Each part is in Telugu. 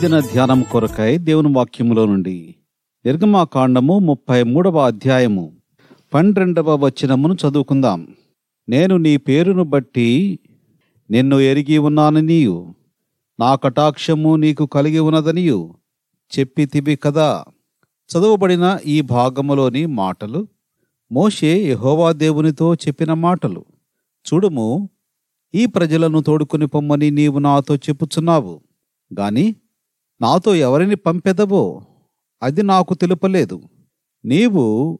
దిన ధ్యానం కొరకై దేవుని వాక్యములో నుండి నిర్గమాకాండము ముప్పై మూడవ అధ్యాయము పన్నెండవ వచనమును చదువుకుందాం. నేను నీ పేరును బట్టి నిన్ను ఎరిగి ఉన్నాననియు నా కటాక్షము నీకు కలిగి ఉన్నదనియు చెప్పితివి కదా. చదువబడిన ఈ భాగములోని మాటలు మోషే యహోవా దేవునితో చెప్పిన మాటలు. చూడుము ఈ ప్రజలను తోడుకొని పొమ్మని నీవు నాతో చెప్పుచున్నావు. గాని నాతో ఎవరిని పంపెదవో అది నాకు తెలుపలేదు. నీవు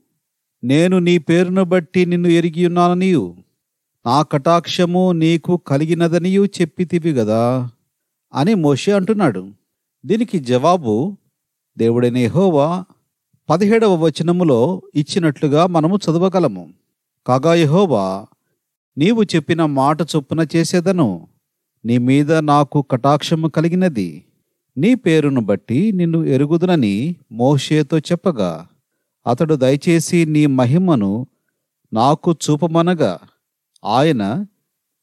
నేను నీ పేరును బట్టి నిన్ను ఎరిగి ఉన్నాననియు. నా కటాక్షము నీకు కలిగినదనియు చెప్పితివి గదా అని మోషే అంటున్నాడు. దీనికి జవాబు దేవుడైన యెహోవా పదిహేడవ వచనములో ఇచ్చినట్లుగా మనము చదవగలము. కాగా యహోవా నీవు చెప్పిన మాట చొప్పున చేసేదను నీ మీద నాకు కటాక్షము కలిగినది. నీ పేరును బట్టి నిన్ను ఎరుగుదునని మోషేతో చెప్పగా అతడు దయచేసి నీ మహిమను నాకు చూపమనగా ఆయన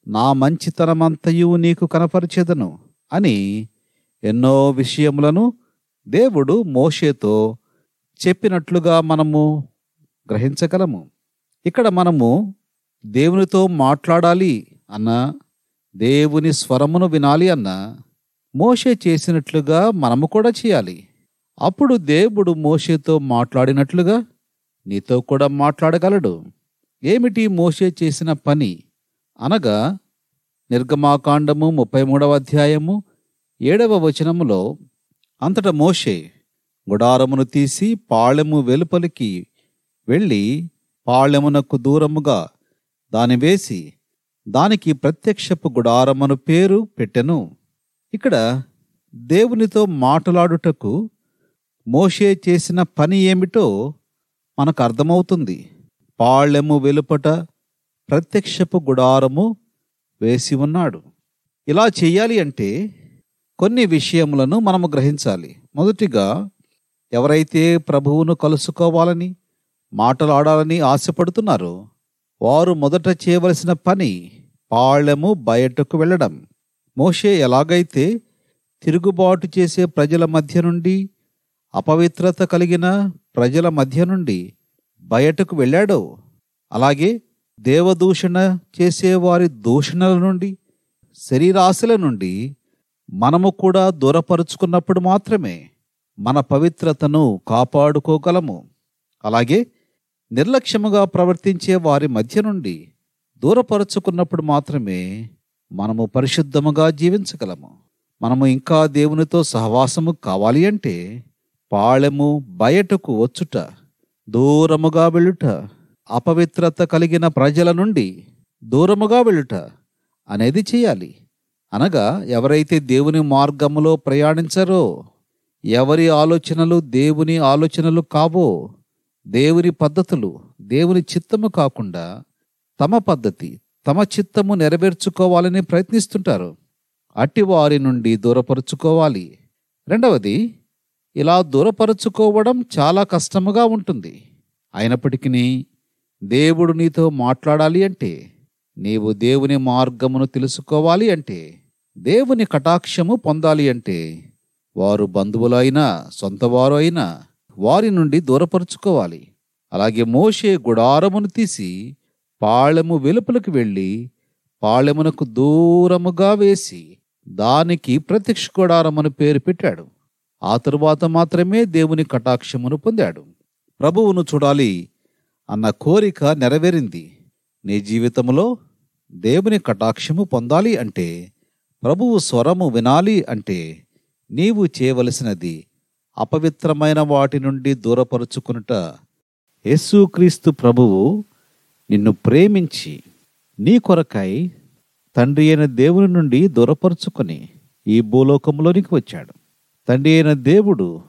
నా మంచితనమంతయు నీకు కనపరిచేదను అని ఎన్నో విషయములను దేవుడు మోషేతో చెప్పినట్లుగా మనము గ్రహించగలము. ఇక్కడ మనము దేవునితో మాట్లాడాలి అన్న దేవుని స్వరమును వినాలి అన్న మోషే చేసినట్లుగా మనము కూడా చేయాలి. అప్పుడు దేవుడు మోషేతో మాట్లాడినట్లుగా నీతో కూడా మాట్లాడగలడు. ఏమిటి మోషే చేసిన పని? అనగా నిర్గమాకాండము ముప్పై మూడవ అధ్యాయము ఏడవ వచనములో అంతట మోషే గుడారమును తీసి పాళెము వెలుపలికి వెళ్ళి పాళెమునకు దూరముగా దాని వేసి దానికి ప్రత్యక్షపు గుడారమును పేరు పెట్టెను. ఇక్కడ దేవునితో మాట్లాడుటకు మోషే చేసిన పని ఏమిటో మనకు అర్థమవుతుంది. పాళ్ళెము వెలుపట ప్రత్యక్షపు గుడారము వేసి ఉన్నాడు. ఇలా చేయాలి అంటే కొన్ని విషయములను మనము గ్రహించాలి. మొదటిగా ఎవరైతే ప్రభువును కలుసుకోవాలని మాటలాడాలని ఆశపడుతున్నారో వారు మొదట చేయవలసిన పని పాళ్ళెము బయటకు వెళ్ళడం. మోషే ఎలాగైతే తిరుగుబాటు చేసే ప్రజల మధ్య నుండి అపవిత్రత కలిగిన ప్రజల మధ్య నుండి బయటకు వెళ్ళాడో అలాగే దేవదూషణ చేసే వారి దూషణల నుండి శరీరాశల నుండి మనము కూడా దూరపరుచుకున్నప్పుడు మాత్రమే మన పవిత్రతను కాపాడుకోగలము. అలాగే నిర్లక్ష్యముగా ప్రవర్తించే వారి మధ్య నుండి దూరపరుచుకున్నప్పుడు మాత్రమే మనము పరిశుద్ధముగా జీవించగలము. మనము ఇంకా దేవునితో సహవాసము కావాలి అంటే పాళెము బయటకు వచ్చుట దూరముగా వెళ్ళుట అపవిత్రత కలిగిన ప్రజల నుండి దూరముగా వెళ్ళుట అనేది చేయాలి. అనగా ఎవరైతే దేవుని మార్గములో ప్రయాణించరో ఎవరి ఆలోచనలు దేవుని ఆలోచనలు కావో దేవుని పద్ధతులు దేవుని చిత్తము కాకుండా తమ పద్ధతి తమ చిత్తము నెరవేర్చుకోవాలని ప్రయత్నిస్తుంటారు. అట్టి వారి నుండి దూరపరుచుకోవాలి. రెండవది ఇలా దూరపరుచుకోవడం చాలా కష్టముగా ఉంటుంది. అయినప్పటికీ దేవుడు నీతో మాట్లాడాలి అంటే నీవు దేవుని మార్గమును తెలుసుకోవాలి అంటే దేవుని కటాక్షము పొందాలి అంటే వారు బంధువులు అయినా సొంతవారు అయినా వారి నుండి దూరపరుచుకోవాలి. అలాగే మోషే గుడారమును తీసి పాళెము వెలుపలకు వెళ్ళి పాళెమునకు దూరముగా వేసి దానికి ప్రత్యక్ష గుడారమని పేరు పెట్టాడు. ఆ తరువాత మాత్రమే దేవుని కటాక్షమును పొందాడు. ప్రభువును చూడాలి అన్న కోరిక నెరవేరింది. నీ జీవితంలో దేవుని కటాక్షము పొందాలి అంటే ప్రభువు స్వరము వినాలి అంటే నీవు చేయవలసినది అపవిత్రమైన వాటి నుండి దూరపరుచుకునుట. యేసుక్రీస్తు ప్రభువు నిన్ను ప్రేమించి నీ కొరకై తండ్రి అయిన దేవుని నుండి దూరపరుచుకొని ఈ భూలోకంలోనికి వచ్చాడు. తండ్రి అయిన దేవుడు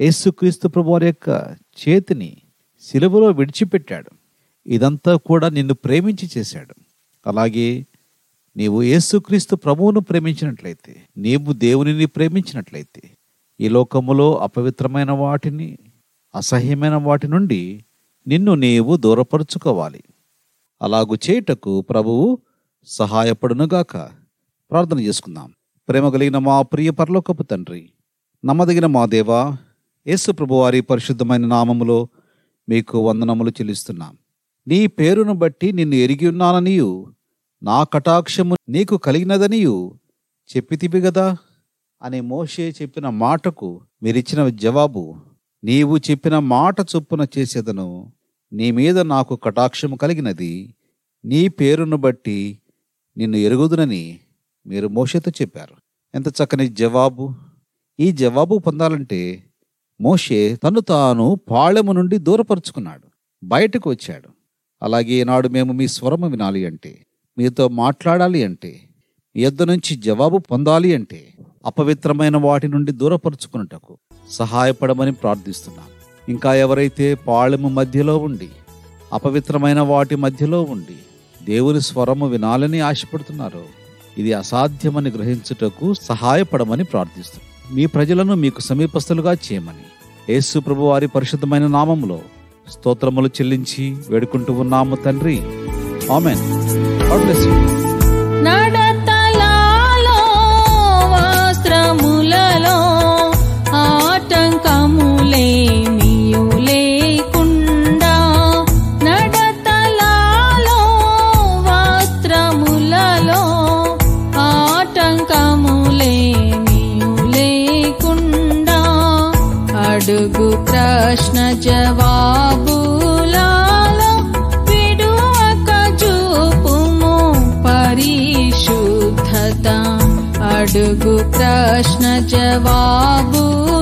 యేసుక్రీస్తు ప్రభు వారి యొక్క చేతిని సిలువలో విడిచిపెట్టాడు. ఇదంతా కూడా నిన్ను ప్రేమించి చేశాడు. అలాగే నీవు యేసుక్రీస్తు ప్రభువును ప్రేమించినట్లయితే నీవు దేవునిని ప్రేమించినట్లయితే ఈ లోకములో అపవిత్రమైన వాటిని అసహ్యమైన వాటి నుండి నిన్ను నీవు దూరపరుచుకోవాలి. అలాగు చేయుటకు ప్రభువు సహాయపడునుగాక. ప్రార్థన చేసుకుందాం. ప్రేమ కలిగిన మా ప్రియ పరలోకపు తండ్రి నమ్మదగిన మా దేవా యేసు ప్రభువారి పరిశుద్ధమైన నామములో మీకు వందనములు చెల్లిస్తున్నాం. నీ పేరును బట్టి నిన్ను ఎరిగి ఉన్నాననియు నా కటాక్షము నీకు కలిగినదనియు చెప్పితివి గదా? అని మోషే చెప్పిన మాటకు మీరిచ్చిన జవాబు నీవు చెప్పిన మాట చొప్పున చేసేదను నీ మీద నాకు కటాక్షము కలిగినది. నీ పేరును బట్టి నిన్ను ఎరుగుదునని మీరు మోషేతో చెప్పారు. ఎంత చక్కని జవాబు. ఈ జవాబు పొందాలంటే మోషే తను తాను పాళెము నుండి దూరపరుచుకున్నాడు. బయటకు వచ్చాడు. అలాగే ఈనాడు మేము మీ స్వరము వినాలి అంటే మీతో మాట్లాడాలి అంటే మీ యొద్ద నుంచి జవాబు పొందాలి అంటే అపవిత్రమైన వాటి నుండి దూరపరుచుకున్నటకు సహాయపడమని ప్రార్థిస్తున్నాను ఇంకా ఎవరైతే పాళెము మధ్యలో ఉండి అపవిత్రమైన వాటి మధ్యలో ఉండి దేవుని స్వరము వినాలని ఆశపడుతున్నారో ఇది అసాధ్యమని గ్రహించుటకు సహాయపడమని ప్రార్థిస్తుంది మీ ప్రజలను మీకు సమీపస్తులుగా చేయమని యేసు ప్రభు వారి పరిశుద్ధమైన నామములో స్తోత్రములు చెల్లించి వేడుకుంటూ ఉన్నాము తండ్రి. ఆమెన్. అడుగు ప్రశ్న జవాబులలో విడువక చూపుము పరిశుద్ధత అడుగు ప్రశ్న జవాబులలో